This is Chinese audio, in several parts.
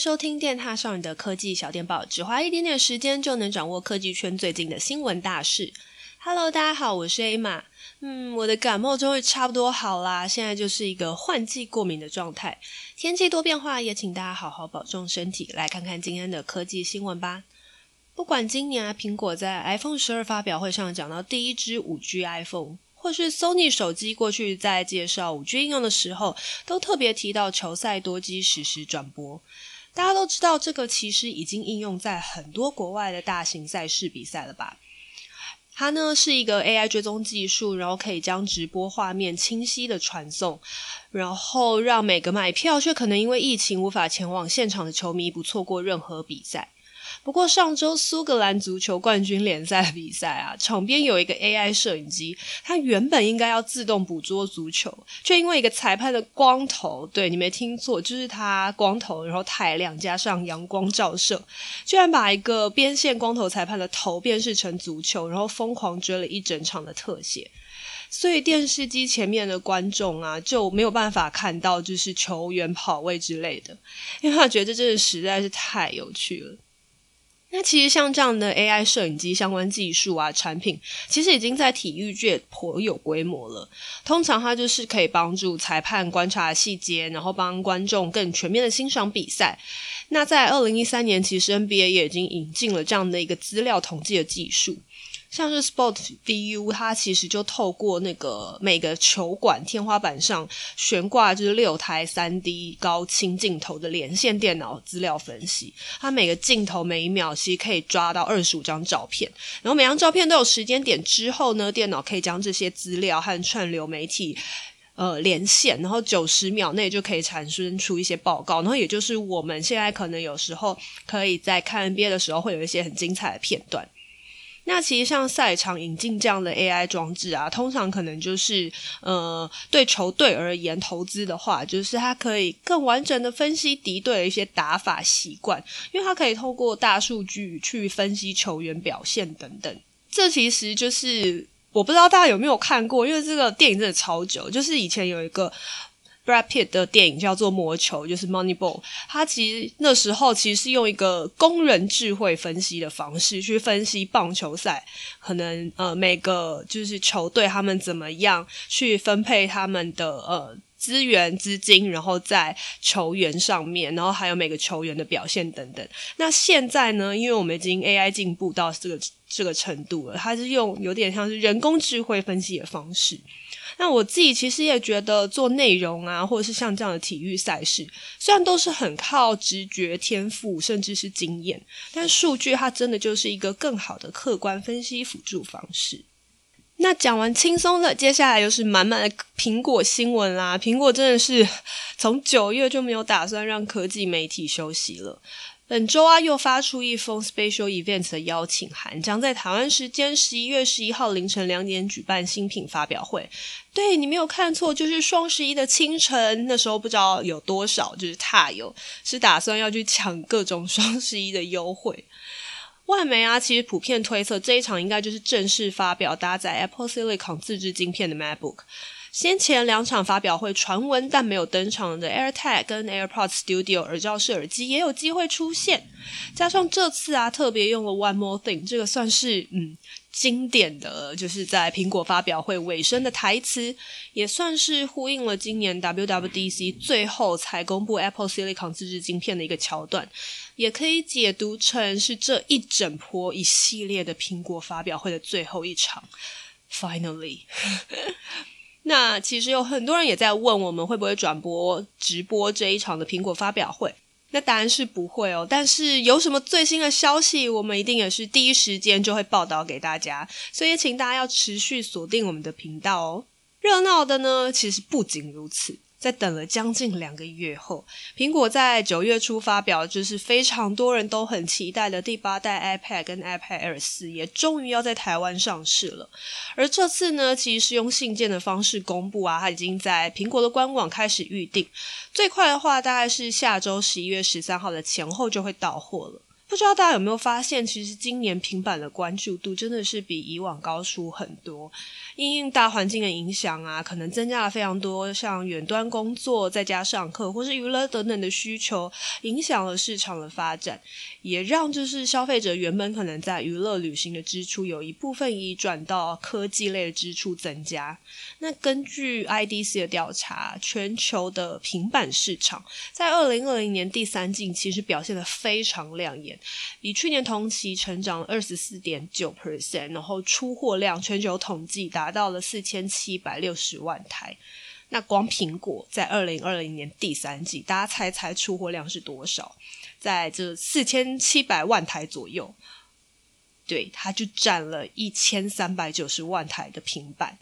收听电獭少女的科技小电报，只花一点点时间就能掌握科技圈最近的新闻大事。Hello，大家好，我是 Emma。嗯，我的感冒终于差不多好啦，现在就是一个换季过敏的状态。天气多变化，也请大家好好保重身体。来看看今天的科技新闻吧。不管今年啊，苹果在 iPhone 十二发表会上讲到第一支五 G iPhone，或是 Sony 手机过去在介绍五 G 应用的时候，都特别提到球赛多机实时转播。大家都知道，这个其实已经应用在很多国外的大型赛事比赛了吧？它呢是一个 AI 追踪技术，然后可以将直播画面清晰的传送，然后让每个买票却可能因为疫情无法前往现场的球迷不错过任何比赛。不过上周苏格兰足球冠军联赛比赛啊，场边有一个 AI 摄影机，它原本应该要自动捕捉足球，却因为一个裁判的光头，对，你没听错，就是他光头，然后太亮，加上阳光照射，居然把一个边线光头裁判的头辨识成足球，然后疯狂追了一整场的特写，所以电视机前面的观众啊就没有办法看到就是球员跑位之类的，因为他觉得这真的实在是太有趣了。那其实像这样的 AI 摄影机相关技术啊，产品其实已经在体育界颇有规模了。通常它就是可以帮助裁判观察细节，然后帮观众更全面的欣赏比赛。那在二零一三年，其实 NBA 也已经引进了这样的一个资料统计的技术。像是 Sportvu，它其实就透过那个每个球馆天花板上悬挂就是六台 3D 高清镜头的连线电脑资料分析，它每个镜头每一秒其实可以抓到二十五张照片，然后每张照片都有时间点之后呢，电脑可以将这些资料和串流媒体呃连线，然后九十秒内就可以产生出一些报告，然后也就是我们现在可能有时候可以在看 NBA 的时候会有一些很精彩的片段。那其实像赛场引进这样的 AI 装置啊，通常可能就是呃，对球队而言投资的话，就是它可以更完整的分析敌对的一些打法习惯，因为它可以透过大数据去分析球员表现等等。这其实就是我不知道大家有没有看过，因为这个电影真的超久，就是以前有一个。Rapid 的电影叫做《魔球》，就是 Moneyball。他其实那时候其实是用一个工人智慧分析的方式去分析棒球赛，可能呃每个就是球队他们怎么样去分配他们的呃资源资金，然后在球员上面，然后还有每个球员的表现等等。那现在呢，因为我们已经 AI 进步到这个这个程度了，它是用有点像是人工智慧分析的方式。那我自己其实也觉得做内容啊，或者是像这样的体育赛事，虽然都是很靠直觉、天赋，甚至是经验，但数据它真的就是一个更好的客观分析辅助方式。那讲完轻松的，接下来又是满满的苹果新闻啦。苹果真的是从九月就没有打算让科技媒体休息了。本周啊，又发出一封 Special Events 的邀请函，将在台湾时间十一月十一号凌晨两点举办新品发表会。对，你没有看错，就是双十一的清晨。那时候不知道有多少就是踏友是打算要去抢各种双十一的优惠。外媒啊，其实普遍推测这一场应该就是正式发表搭载 Apple Silicon 自制晶片的 MacBook。先前两场发表会传闻但没有登场的 AirTag 跟 AirPods Studio 耳罩式耳机也有机会出现，加上这次啊特别用了 One More Thing，这个算是嗯经典的，就是在苹果发表会尾声的台词，也算是呼应了今年 WWDC 最后才公布 Apple Silicon 自制晶片的一个桥段，也可以解读成是这一整波一系列的苹果发表会的最后一场，Finally。那其实有很多人也在问，我们会不会转播直播这一场的苹果发表会？那答案是不会哦。但是有什么最新的消息，我们一定也是第一时间就会报道给大家。所以请大家要持续锁定我们的频道哦。热闹的呢，其实不仅如此。在等了将近两个月后，苹果在九月初发表，就是非常多人都很期待的第八代 iPad 跟 iPad Air 四，也终于要在台湾上市了。而这次呢，其实是用信件的方式公布啊，它已经在苹果的官网开始预定，最快的话大概是下周十一月十三号的前后就会到货了。不知道大家有没有发现，其实今年平板的关注度真的是比以往高出很多。因应大环境的影响啊，可能增加了非常多像远端工作、在家上课或是娱乐等等的需求，影响了市场的发展，也让就是消费者原本可能在娱乐旅行的支出有一部分移转到科技类的支出增加。那根据 IDC 的调查，全球的平板市场在二零二零年第三季其实表现得非常亮眼。比去年同期成长二十四点九 percent，然后出货量全球统计达到了四千七百六十万台。那光苹果在二零二零年第三季，大家猜猜出货量是多少？在这四千七百万台左右，对，它就占了一千三百九十万台的平板。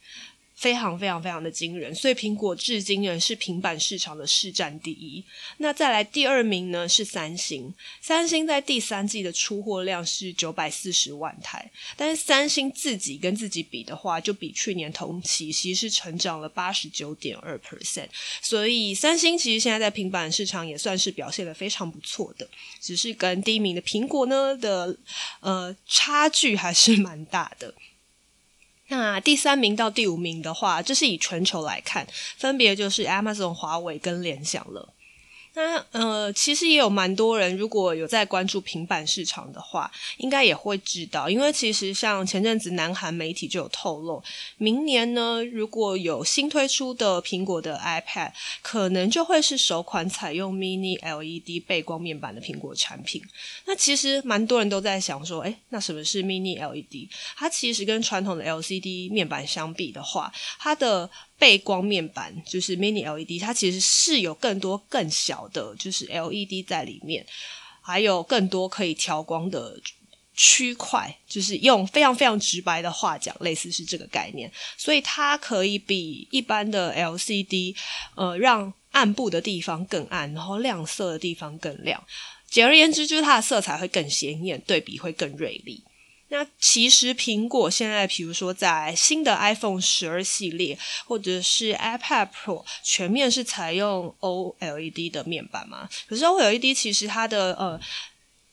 非常非常非常的惊人，所以苹果至今仍是平板市场的市占第一。那再来第二名呢是三星，三星在第三季的出货量是九百四十万台，但是三星自己跟自己比的话，就比去年同期其实是成长了八十九点二 percent。所以三星其实现在在平板市场也算是表现的非常不错的，只是跟第一名的苹果呢的呃差距还是蛮大的。那第三名到第五名的话，这是以全球来看，分别就是 Amazon、华为跟联想了。那呃，其实也有蛮多人，如果有在关注平板市场的话，应该也会知道，因为其实像前阵子南韩媒体就有透露，明年呢，如果有新推出的苹果的 iPad，可能就会是首款采用 Mini LED 背光面板的苹果产品。那其实蛮多人都在想说，诶，那什么是 Mini LED？它其实跟传统的 LCD 面板相比的话，它的背光面板就是 Mini LED，它其实是有更多更小的，就是 LED 在里面，还有更多可以调光的区块，就是用非常非常直白的话讲，类似是这个概念，所以它可以比一般的 LCD，呃，让暗部的地方更暗，然后亮色的地方更亮。简而言之，就是它的色彩会更鲜艳，对比会更锐利。那其实苹果现在，比如说在新的 iPhone 十二系列，或者是 iPad Pro，全面是采用 OLED 的面板嘛？可是 OLED 其实它的呃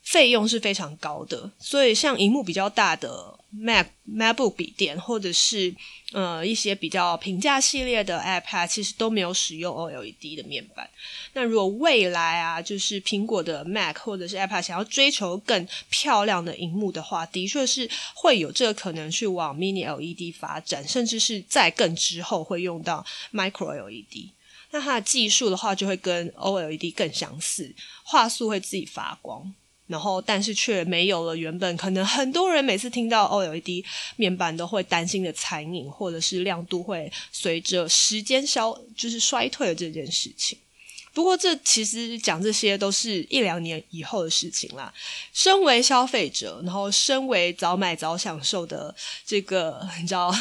费用是非常高的，所以像荧幕比较大的 Mac MacBook 笔电，或者是呃一些比较平价系列的 iPad，其实都没有使用 OLED 的面板。那如果未来啊，就是苹果的 Mac 或者是 iPad 想要追求更漂亮的荧幕的话，的确是会有这个可能去往 Mini LED 发展，甚至是在更之后会用到 Micro LED。那它的技术的话，就会跟 OLED 更相似，画素会自己发光。然后，但是却没有了原本可能很多人每次听到 OLED 面板都会担心的残影，或者是亮度会随着时间消就是衰退的这件事情。不过，这其实讲这些都是一两年以后的事情啦。身为消费者，然后身为早买早享受的这个你知道，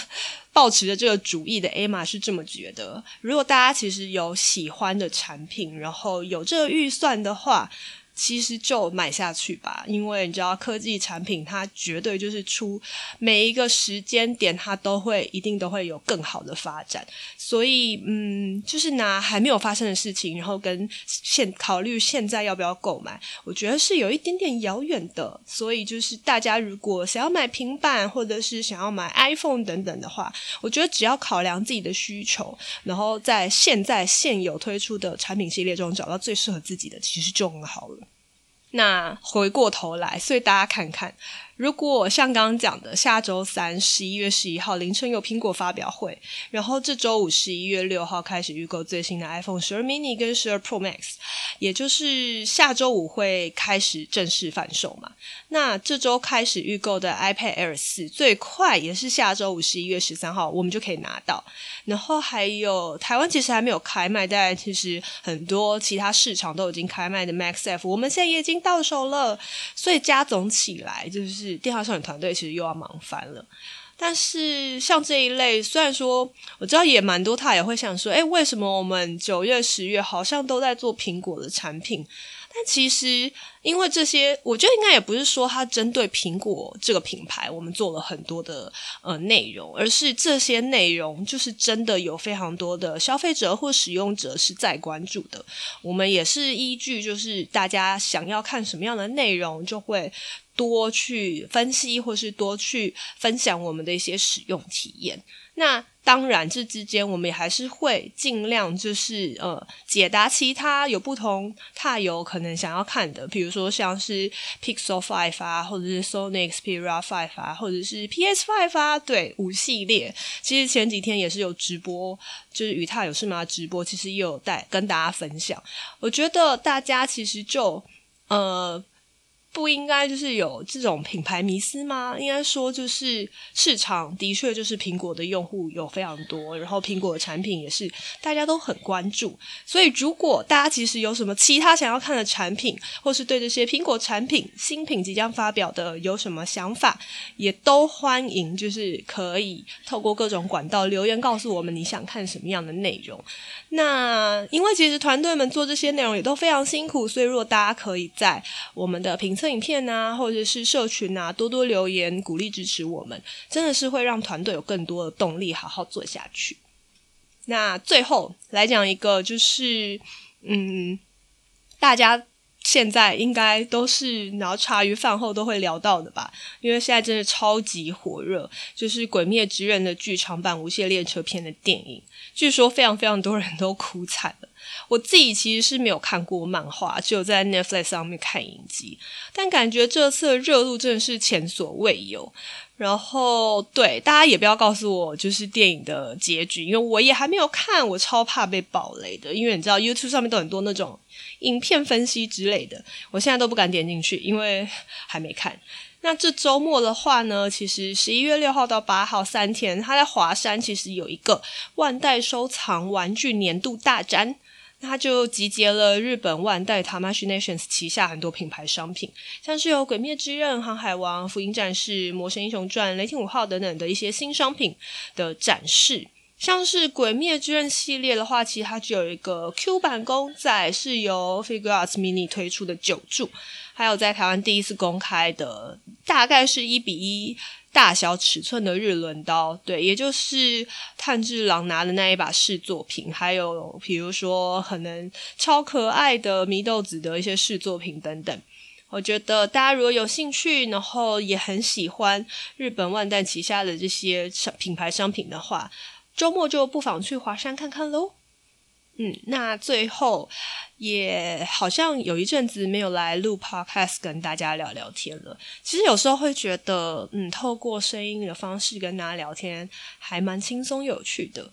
抱持着这个主义的 Emma 是这么觉得：如果大家其实有喜欢的产品，然后有这个预算的话。其实就买下去吧，因为你知道科技产品它绝对就是出每一个时间点，它都会一定都会有更好的发展。所以，嗯，就是拿还没有发生的事情，然后跟现考虑现在要不要购买，我觉得是有一点点遥远的。所以，就是大家如果想要买平板或者是想要买 iPhone 等等的话，我觉得只要考量自己的需求，然后在现在现有推出的产品系列中找到最适合自己的，其实就很好了。那回过头来，所以大家看看。如果像刚刚讲的，下周三十一月十一号凌晨有苹果发表会，然后这周五十一月六号开始预购最新的 iPhone 十二 mini 跟十二 Pro Max，也就是下周五会开始正式贩售嘛。那这周开始预购的 iPad Air 四，最快也是下周五十一月十三号我们就可以拿到。然后还有台湾其实还没有开卖，但其实很多其他市场都已经开卖的 Max F，我们现在也已经到手了。所以加总起来就是。是电话少女团队其实又要忙翻了，但是像这一类，虽然说我知道也蛮多，他也会想说，诶，为什么我们九月、十月好像都在做苹果的产品？但其实，因为这些，我觉得应该也不是说它针对苹果这个品牌，我们做了很多的呃内容，而是这些内容就是真的有非常多的消费者或使用者是在关注的。我们也是依据就是大家想要看什么样的内容，就会多去分析，或是多去分享我们的一些使用体验。那当然，这之间我们也还是会尽量就是呃解答其他有不同踏友可能想要看的，比如说像是 Pixel 5啊，或者是 Sony Xperia 5啊，或者是 PS 5啊，对，五系列。其实前几天也是有直播，就是与踏友是吗直播，其实也有带跟大家分享。我觉得大家其实就呃。不应该就是有这种品牌迷思吗？应该说就是市场的确就是苹果的用户有非常多，然后苹果的产品也是大家都很关注。所以如果大家其实有什么其他想要看的产品，或是对这些苹果产品新品即将发表的有什么想法，也都欢迎，就是可以透过各种管道留言告诉我们你想看什么样的内容。那因为其实团队们做这些内容也都非常辛苦，所以如果大家可以在我们的评测影片啊，或者是社群啊，多多留言鼓励支持我们，真的是会让团队有更多的动力，好好做下去。那最后来讲一个，就是嗯，大家现在应该都是然后茶余饭后都会聊到的吧，因为现在真的超级火热，就是《鬼灭之刃》的剧场版《无限列车篇》的电影，据说非常非常多人都哭惨了。我自己其实是没有看过漫画，只有在 Netflix 上面看影集，但感觉这次的热度真的是前所未有。然后，对，大家也不要告诉我就是电影的结局，因为我也还没有看，我超怕被爆雷的。因为你知道 YouTube 上面都很多那种影片分析之类的，我现在都不敢点进去，因为还没看。那这周末的话呢，其实十一月六号到八号三天，它在华山其实有一个万代收藏玩具年度大展。它就集结了日本万代 Tamashii Nations 旗下很多品牌商品，像是有《鬼灭之刃》《航海王》《福音战士》《魔神英雄传》《雷霆五号》等等的一些新商品的展示。像是《鬼灭之刃》系列的话，其实它就有一个 Q 版公仔，是由 Figure Arts Mini 推出的九柱，还有在台湾第一次公开的，大概是一比一。大小尺寸的日轮刀，对，也就是炭治郎拿的那一把试作品，还有比如说可能超可爱的祢豆子的一些试作品等等。我觉得大家如果有兴趣，然后也很喜欢日本万代旗下的这些商品牌商品的话，周末就不妨去华山看看喽。嗯，那最后也好像有一阵子没有来录 podcast 跟大家聊聊天了。其实有时候会觉得，嗯，透过声音的方式跟大家聊天，还蛮轻松有趣的。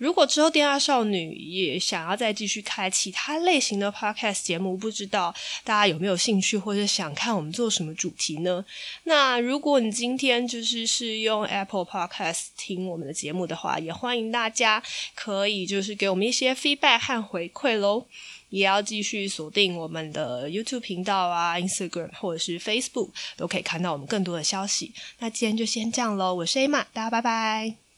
如果之后电二少女也想要再继续开其他类型的 podcast 节目，不知道大家有没有兴趣，或者想看我们做什么主题呢？那如果你今天就是是用 Apple Podcast 听我们的节目的话，也欢迎大家可以就是给我们一些 feedback 和回馈喽。也要继续锁定我们的 YouTube 频道啊、Instagram 或者是 Facebook，都可以看到我们更多的消息。那今天就先这样喽，我是 Emma，大家拜拜。